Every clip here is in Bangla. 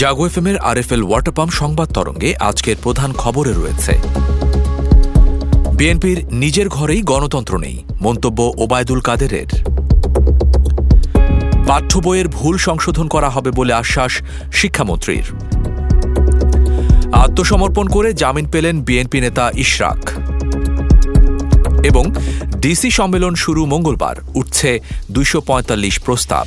জাগো এফ এর ওয়াটার পাম্প সংবাদ তরঙ্গে আজকের প্রধান খবরে রয়েছে। বিএনপির নিজের ঘরেই গণতন্ত্র নেই, মন্তব্য ওবায়দুল কাদেরের। পাঠ্য বইয়ের ভুল সংশোধন করা হবে বলে আশ্বাস শিক্ষামন্ত্রীর। আত্মসমর্পণ করে জামিন পেলেন বিএনপি নেতা ইশরাক। এবং ডিসি সম্মেলন শুরু মঙ্গলবার, উঠছে দুইশ পঁয়তাল্লিশ প্রস্তাব।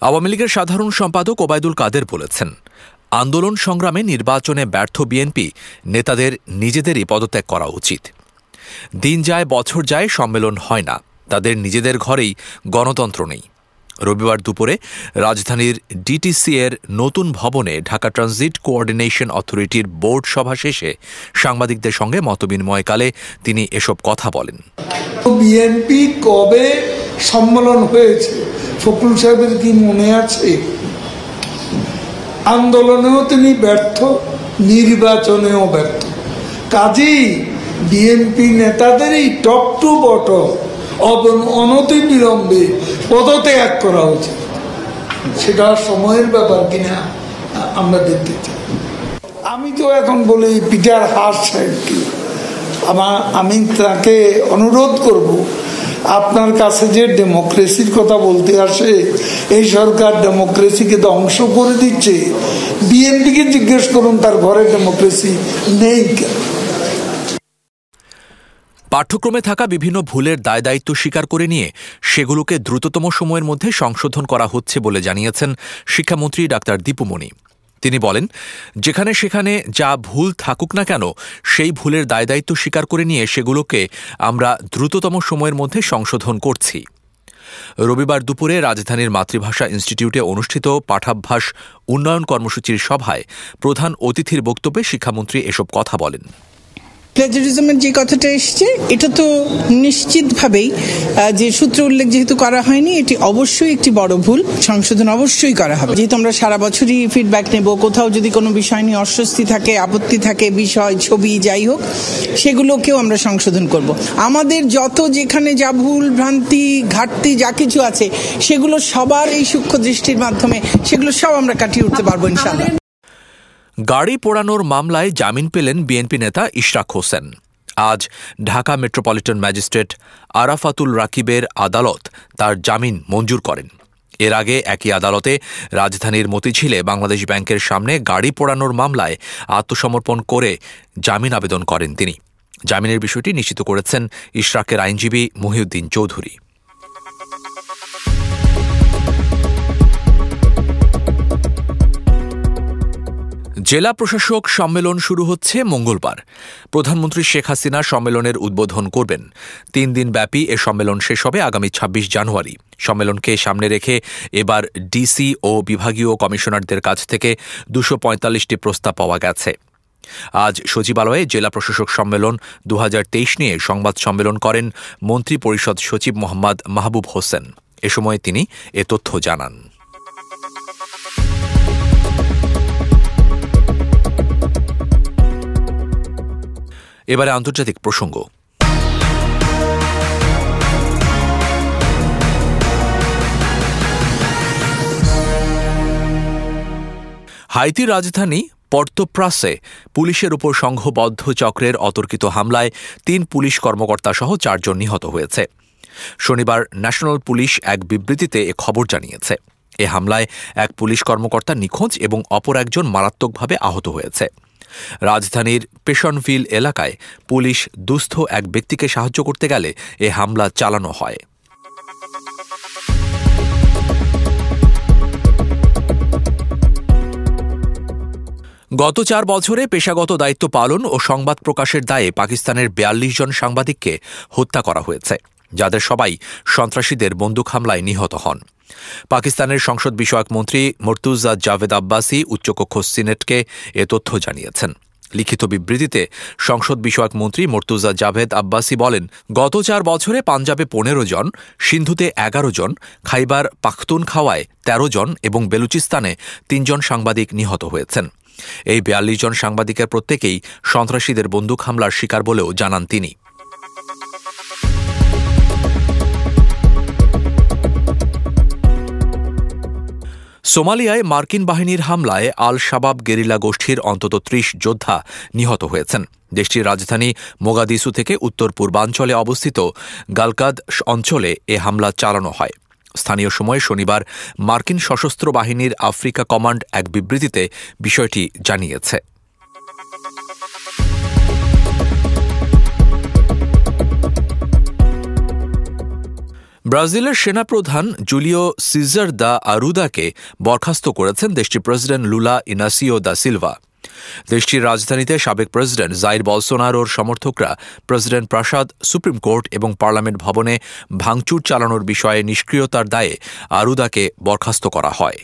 আওয়ামী লীগের সাধারণ সম্পাদক ওবায়দুল কাদের বলেছেন, আন্দোলন সংগ্রামে নির্বাচনে ব্যর্থ বিএনপি নেতাদের নিজেদেরই পদত্যাগ করা উচিত। দিন যায়, বছর যায়, সম্মেলন হয় না। তাদের নিজেদের ঘরেই গণতন্ত্র নেই। রবিবার দুপুরে রাজধানীর ডিটিসি এর নতুন ভবনে ঢাকা ট্রানজিট কোঅর্ডিনেশন অথরিটির বোর্ড সভা শেষে সাংবাদিকদের সঙ্গে মতবিনিময়কালে তিনি এসব কথা বলেন। বিএনপি কবে সম্মেলন হয়েছে? ফখরুল সাহেবের কি মনে আছে? আন্দোলনেও তিনি ব্যর্থ, নির্বাচনেও ব্যর্থ। কাজেই বিএনপি নেতাদেরই টপ টু বটম অনতি বিলম্বে পদত্যাগ করা উচিত। সেটা সময়ের ব্যাপার কিনা, আমরা দেখতে চাই। আমি তো এখন বলি পিটার হাস সাহেবকে। আমার আমি তাকে অনুরোধ করব আপনার কাছে যে ডেমোক্রেসির কথা বলতে আসে, এই সরকার ডেমোক্রেসিকে ধ্বংস করে দিচ্ছে। বিএনপিকে জিজ্ঞেস করুন, তার ঘরে ডেমোক্রেসি নেই কেন? পাঠ্যক্রমে থাকা বিভিন্ন ভুলের দায় দায়িত্ব স্বীকার করে নিয়ে সেগুলোকে দ্রুততম সময়ের মধ্যে সংশোধন করা হচ্ছে বলে জানিয়েছেন শিক্ষামন্ত্রী ডাক্তার দীপুমণি তিনি বলেন, যেখানে সেখানে যা ভুল থাকুক না কেন, সেই ভুলের দায় দায়িত্ব স্বীকার করে নিয়ে সেগুলোকে আমরা দ্রুততম সময়ের মধ্যে সংশোধন করছি। রবিবার দুপুরে রাজধানীর মাতৃভাষা ইনস্টিটিউটে অনুষ্ঠিত পাঠাভ্যাস উন্নয়ন কর্মসূচির সভায় প্রধান অতিথির বক্তব্যে শিক্ষামন্ত্রী এসব কথা বলেন। প্লেজারিজমের যে কথাটা এসছে এটা তো নিশ্চিতভাবেই যে সূত্র উল্লেখ যেহেতু করা হয়নি এটি অবশ্যই একটি বড় ভুল সংশোধন অবশ্যই করা হবে। যেহেতু আমরা সারা বছরই ফিডব্যাক নেব কোথাও যদি কোনো বিষয় নিয়ে অস্বস্তি থাকে আপত্তি থাকে বিষয় ছবি যাই হোক সেগুলোকেও আমরা সংশোধন করব। আমাদের যত যেখানে যা ভুল ভ্রান্তি ঘাটতি যা কিছু আছে সেগুলো সবার এই সূক্ষ্ম দৃষ্টির মাধ্যমে সেগুলো সব আমরা কাটিয়ে উঠতে পারব ইনশাল্লাহ গাড়ি পোড়ানোর মামলায় জামিন পেলেন বিএনপি নেতা ইশরাক হোসেন। আজ ঢাকা মেট্রোপলিটন ম্যাজিস্ট্রেট আরাফাতুল রাকিবের আদালত তার জামিন মঞ্জুর করেন। এর আগে একই আদালতে রাজধানীর মতিঝিলে বাংলাদেশ ব্যাংকের সামনে গাড়ি পোড়ানোর মামলায় আত্মসমর্পণ করে জামিন আবেদন করেন তিনি। জামিনের বিষয়টি নিশ্চিত করেছেন ইশরাকের আইনজীবী মহিউদ্দিন চৌধুরী। জেলা প্রশাসক সম্মেলন শুরু হচ্ছে মঙ্গলবার। প্রধানমন্ত্রী শেখ হাসিনা সম্মেলনের উদ্বোধন করবেন। তিন দিন ব্যাপী এ সম্মেলন শেষ হবে আগামী ২৬ জানুয়ারি। সম্মেলনকে সামনে রেখে এবার ডিসি ও বিভাগীয় কমিশনারদের কাছ থেকে দুশো পঁয়তাল্লিশটি প্রস্তাব পাওয়া গেছে। আজ সচিবালয়ে জেলা প্রশাসক সম্মেলন দু হাজার তেইশ নিয়ে সংবাদ সম্মেলন করেন মন্ত্রী পরিষদ সচিব মোহাম্মদ মাহবুব হোসেন। এ সময় তিনি এ তথ্য জানান। এবারে আন্তর্জাতিক প্রসঙ্গ। হাইতির রাজধানী পর্তোপ্রাসে পুলিশের উপর সংঘবদ্ধ চক্রের অতর্কিত হামলায় তিন পুলিশ কর্মকর্তা সহ চারজন নিহত হয়েছে। শনিবার ন্যাশনাল পুলিশ এক বিবৃতিতে এ খবর জানিয়েছে। এ হামলায় এক পুলিশ কর্মকর্তা নিখোঁজ এবং অপর একজন মারাত্মকভাবে আহত হয়েছে। রাজধানীর পেশনভিল এলাকায় পুলিশ দুস্থ এক ব্যক্তিকে সাহায্য করতে গেলে এ হামলা চালানো হয়। গত চার বছরে পেশাগত দায়িত্ব পালন ও সংবাদ প্রকাশের দায়ে পাকিস্তানের বিয়াল্লিশ জন সাংবাদিককে হত্যা করা হয়েছে, যাদের সবাই সন্ত্রাসীদের বন্দুক হামলায় নিহত হন। পাকিস্তানের সংসদ বিষয়ক মন্ত্রী মর্তুজা জাভেদ আব্বাসি উচ্চকক্ষ সিনেটকে এ তথ্য জানিয়েছেন। লিখিত বিবৃতিতে সংসদ বিষয়ক মন্ত্রী মর্তুজা জাভেদ আব্বাসি বলেন, গত চার বছরে পাঞ্জাবে পনেরো জন, সিন্ধুতে এগারো জন, খাইবার পাখতুনখাওয়ায় ১৩ জন এবং বেলুচিস্তানে তিনজন সাংবাদিক নিহত হয়েছেন। এই বিয়াল্লিশ জন সাংবাদিকের প্রত্যেকেই সন্ত্রাসীদের বন্দুক হামলার শিকার বলেও জানান তিনি। সোমালিয়ায় মার্কিন বাহিনীর হামলায় আল শাবাব গেরিলা গোষ্ঠীর অন্তত ত্রিশ যোদ্ধা নিহত হয়েছেন। দেশটির রাজধানী মোগাদিসু থেকে উত্তর পূর্বাঞ্চলে অবস্থিত গালকাদ অঞ্চলে এ হামলা চালানো হয়। স্থানীয় সময়ে শনিবার মার্কিন সশস্ত্র বাহিনীর আফ্রিকা কমান্ড এক বিবৃতিতে বিষয়টি জানিয়েছে। ব্রাজিলের সেনাপ্রধান জুলিও সিজার দা আরুদাকে বরখাস্ত করেছেন দেশটির president Lula Inacio da Silva. দেশটির রাজধানীতে সাবেক প্রেসিডেন্ট জাইর বলসোনারোর সমর্থকরা প্রেসিডেন্ট প্রাসাদ, সুপ্রিম কোর্ট এবং পার্লামেন্ট ভবনে ভাঙচুর চালানোর বিষয়ে নিষ্ক্রিয়তার দায়ে আরুদাকে বরখাস্ত করা হয়।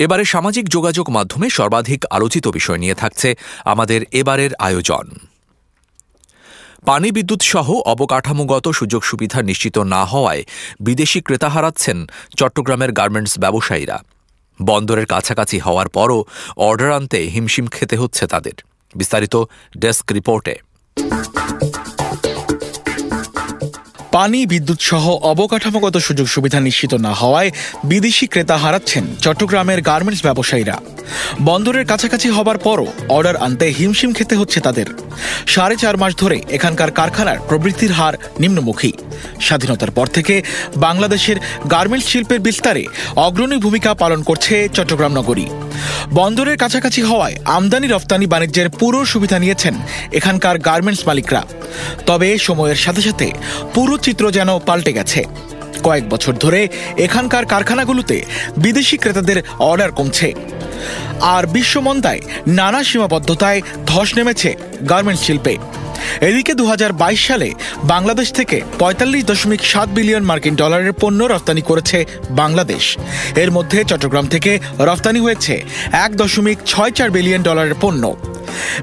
এবারে সামাজিক যোগাযোগ মাধ্যমে সর্বাধিক আলোচিত বিষয় নিয়ে থাকছে আমাদের এবারের আয়োজন। পানি বিদ্যুৎ সহ অবকাঠামোগত সুযোগ সুবিধা নিশ্চিত না হওয়ায় বিদেশি ক্রেতা হারাচ্ছেন চট্টগ্রামের গার্মেন্টস ব্যবসায়ীরা। বন্দরের কাছাকাছি হওয়ার পরও অর্ডার আনতে হিমশিম খেতে হচ্ছে তাদের। বিস্তারিত ডেস্ক রিপোর্টে। পানি, বিদ্যুৎ সহ অবকাঠামোগত সুযোগ সুবিধা নিশ্চিত না হওয়ায় বিদেশি ক্রেতা হারাচ্ছেন চট্টগ্রামের গার্মেন্টস ব্যবসায়ীরা। বন্দরের কাছাকাছি হবার পরও অর্ডার আনতে হিমশিম খেতে হচ্ছে তাদের। সাড়ে চার মাস ধরে এখানকার কারখানার প্রবৃত্তির হার নিম্নমুখী। স্বাধীনতার পর থেকে বাংলাদেশের গার্মেন্টস শিল্পের বিস্তারে অগ্রণী ভূমিকা পালন করছে চট্টগ্রাম নগরী। বন্দরের কাছাকাছি হওয়ায় আমদানি রফতানি বাণিজ্যের পুরো সুবিধা নিয়েছেন এখানকার গার্মেন্টস মালিকরা। তবে সময়ের সাথে সাথে পুরো চিত্র যেন পাল্টে গেছে। কয়েক বছর ধরে এখানকার কারখানাগুলোতে বিদেশি ক্রেতাদের অর্ডার কমছে। আর বিশ্বমন্দায় নানা সীমাবদ্ধতায় ধস নেমেছে গার্মেন্টস শিল্পে। এদিকে দু হাজার বাইশ সালে বাংলাদেশ থেকে পঁয়তাল্লিশ দশমিক সাত বিলিয়ন মার্কিন ডলারের পণ্য রপ্তানি করেছে বাংলাদেশ। এর মধ্যে চট্টগ্রাম থেকে রপ্তানি হয়েছে এক দশমিক ছয় চার বিলিয়ন ডলারের পণ্য।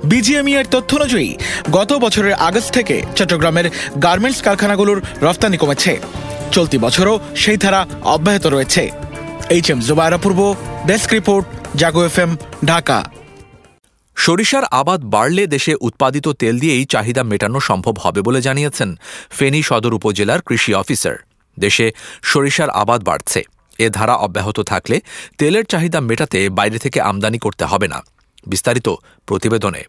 বিজিএমই এর তথ্য অনুযায়ী, গত বছরের আগস্ট থেকে চট্টগ্রামের গার্মেন্টস কারখানাগুলোর রপ্তানি কমেছে। চলতি বছরও সেই ধারা অব্যাহত রয়েছে। H M Jubayra Purba, desk report, Jago F M, Dhaka. সরিষার আবাদ বাড়লে দেশে উৎপাদিত তেল দিয়েই চাহিদা মেটানো সম্ভব হবে বলে জানিয়েছেন ফেনী সদর উপজেলার কৃষি অফিসার। দেশে সরিষার আবাদ বাড়ছে। এ ধারা অব্যাহত থাকলে তেলের চাহিদা মেটাতে বাইরে থেকে আমদানি করতে হবে না। বিস্তারিত প্রতিবেদনে।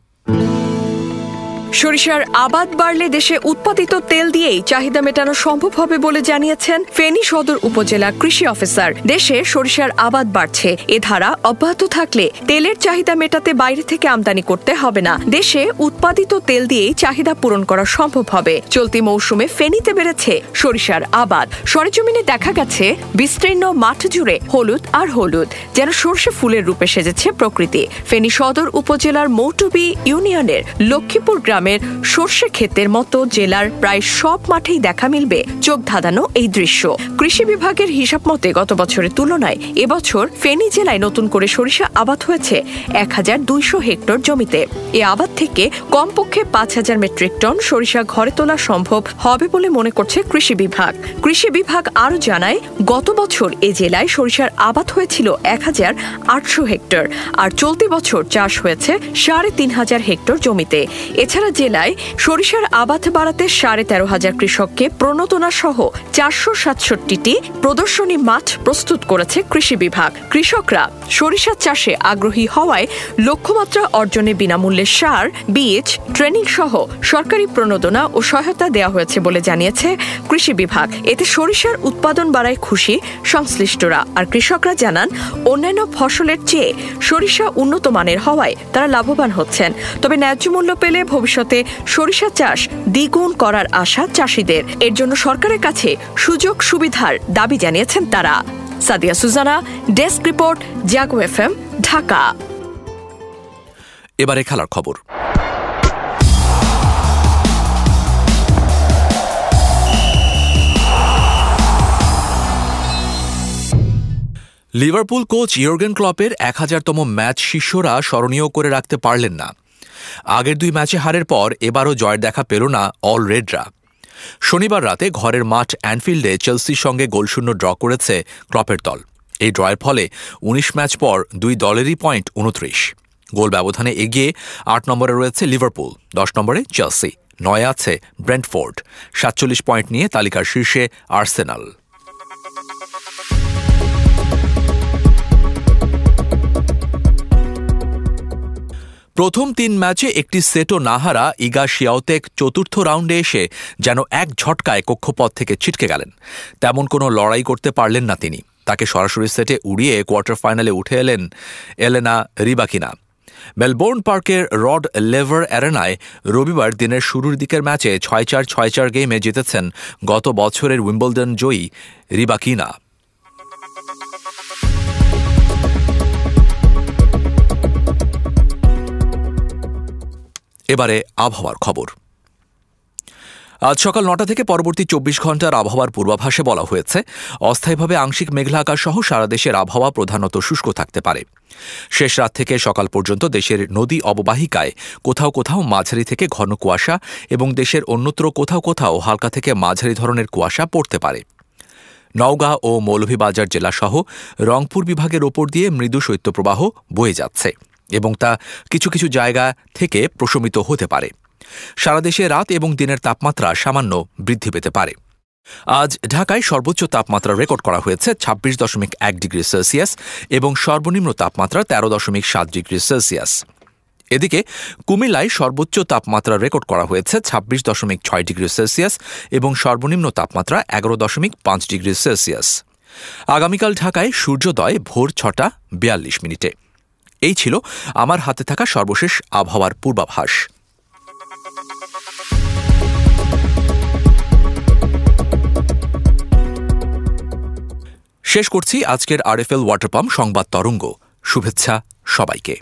সরিষার আবাদ বাড়লে দেশে উৎপাদিত তেল দিয়েই চাহিদা মেটানো সম্ভব হবে বলে জানিয়েছেন ফেনী সদর উপজেলা কৃষি অফিসার। দেশে সরিষার আবাদ বাড়ছে। এ ধারা অব্যাহত থাকলে তেলের চাহিদা মেটাতে বাইরে থেকে আমদানি করতে হবে না। দেশে উৎপাদিত তেল দিয়েই চাহিদা পূরণ করা সম্ভব হবে। চলতি মৌসুমে ফেনীতে বেড়েছে সরিষার আবাদ। সরেজমিনে দেখা গেছে, বিস্তীর্ণ মাঠ জুড়ে হলুদ আর হলুদ, যেন সর্ষে ফুলের রূপে সেজেছে প্রকৃতি। ফেনী সদর উপজেলার মৌটুবি ইউনিয়নের লক্ষ্মীপুর গ্রাম গ্রামের সর্ষে ক্ষেতের মতো জেলার প্রায় সব মাঠেই দেখা মিলবে চোখ ধাঁধানো এই দৃশ্য। কৃষি বিভাগের হিসাব মতে গত বছরের তুলনায় এবছর ফেনী জেলায় নতুন করে সরিষা আবাদ হয়েছে এক হাজার দুইশো হেক্টর জমিতে। এ আবাদ থেকে কমপক্ষে পাঁচ হাজার মেট্রিক টন সরিষা ঘরে তোলা সম্ভব হবে বলে মনে করছে কৃষি বিভাগ। কৃষি বিভাগ আরও জানায়, গত বছর এ জেলায় সরিষার আবাদ হয়েছিল এক হাজার আটশো হেক্টর, আর চলতি বছর চাষ হয়েছে সাড়ে তিন হাজার হেক্টর জমিতে। এছাড়া জেলায় সরিষার আবাদ বাড়াতে সাড়ে তেরো হাজার কৃষককে প্রণোদনা সহ চারশো সাতষট্টিটি প্রদর্শনী মাঠ প্রস্তুত করেছে কৃষি বিভাগ। কৃষকরা সরিষা চাষে আগ্রহী হওয়ায় লক্ষ্যমাত্রা অর্জনে বিনামূল্যে সার, বীজ, ট্রেনিং সহ সরকারি প্রণোদনা ও সহায়তা দেওয়া হয়েছে বলে জানিয়েছে কৃষি বিভাগ। এতে সরিষার উৎপাদন বাড়ায় খুশি সংশ্লিষ্টরা আর কৃষকরা জানান, অন্যান্য ফসলের চেয়ে সরিষা উন্নত মানের হওয়ায় তারা লাভবান হচ্ছেন। তবে ন্যায্য মূল্য পেলে ভবিষ্যতে সরিষা চাষ দ্বিগুণ করার আশা চাষিদের। এর জন্য সরকারের কাছে সুযোগ সুবিধার দাবি জানিয়েছেন তারা। Sadia Suzana, desk report, Jago F Dhaka. এবারে খেলার খবর। লিভারপুল কোচ ইয়র্গেন ক্লপের এক হাজারতম ম্যাচ শিষ্যরা স্মরণীয় করে রাখতে পারলেন না। আগের দুই ম্যাচে হারের পর এবারও জয়ের দেখা পেল না অল রেডরা। শনিবার রাতে ঘরের মাঠ অ্যানফিল্ডে চেলসির সঙ্গে গোলশূন্য ড্র করেছে ক্রপের দল। এই ড্রয়ের ফলে ১৯ ম্যাচ পর দুই দলেরই পয়েন্ট উনত্রিশ। গোল ব্যবধানে এগিয়ে আট নম্বরে রয়েছে লিভারপুল, দশ নম্বরে চেলসি, নয় আছে ব্রেন্টফোর্ড। সাতচল্লিশ পয়েন্ট নিয়ে তালিকার শীর্ষে আর্সেনাল। প্রথম তিন ম্যাচে একটি সেটও না হারা ইগা শিয়াওতেক চতুর্থ রাউন্ডে এসে যেন এক ঝটকায় কক্ষপথ থেকে ছিটকে গেলেন। তেমন কোনো লড়াই করতে পারলেন না তিনি। তাকে সরাসরি সেটে উড়িয়ে কোয়ার্টার ফাইনালে উঠে এলেন এলেনা রিবাকিনা। মেলবোর্ন পার্কের রড লেভার অ্যারেনায় রবিবার দিনের শুরুর দিকের ম্যাচে ছয় চার ছয় চার গেমে জিতেছেন গত বছরের উইম্বলডন জয়ী রিবাকিনা। এবারে আবহাওয়ার খবর। আজ সকাল নটা থেকে পরবর্তী চব্বিশ ঘণ্টার আবহাওয়ার পূর্বাভাসে বলা হয়েছে, অস্থায়ীভাবে আংশিক মেঘলা আকাশ সহ সারা দেশের আবহাওয়া প্রধানত শুষ্ক থাকতে পারে। শেষ রাত থেকে সকাল পর্যন্ত দেশের নদী অববাহিকায় কোথাও কোথাও মাঝারি থেকে ঘন কুয়াশা এবং দেশের অন্যত্র কোথাও কোথাও হালকা থেকে মাঝারি ধরনের কুয়াশা পড়তে পারে। নওগাঁ ও মৌলভীবাজার জেলাসহ রংপুর বিভাগের ওপর দিয়ে মৃদু শৈত্যপ্রবাহ বয়ে যাচ্ছে। এবং তা কিছু কিছু জায়গা থেকে প্রশমিত হতে পারে। সারা দেশে রাত এবং দিনের তাপমাত্রা সামান্য বৃদ্ধি পেতে পারে। আজ ঢাকায় সর্বোচ্চ তাপমাত্রা রেকর্ড করা হয়েছে ছাব্বিশ দশমিক এক ডিগ্রি সেলসিয়াস এবং সর্বনিম্ন তাপমাত্রা তেরো দশমিক সাত ডিগ্রি সেলসিয়াস। এদিকে, কুমিল্লায় সর্বোচ্চ তাপমাত্রা রেকর্ড করা হয়েছে ছাব্বিশ দশমিক ছয় ডিগ্রি সেলসিয়াস এবং সর্বনিম্ন তাপমাত্রা এগারো দশমিক পাঁচ ডিগ্রি সেলসিয়াস। আগামীকাল ঢাকায় সূর্যোদয় ভোর ছটা বিয়াল্লিশ মিনিটে। এই ছিল আমার হাতে থাকা সর্বশেষ আবহাওয়ার পূর্বাভাস। শেষ করছি আজকের আরএফএল ওয়াটার পাম্প সংবাদ তরঙ্গ। শুভেচ্ছা সবাইকে।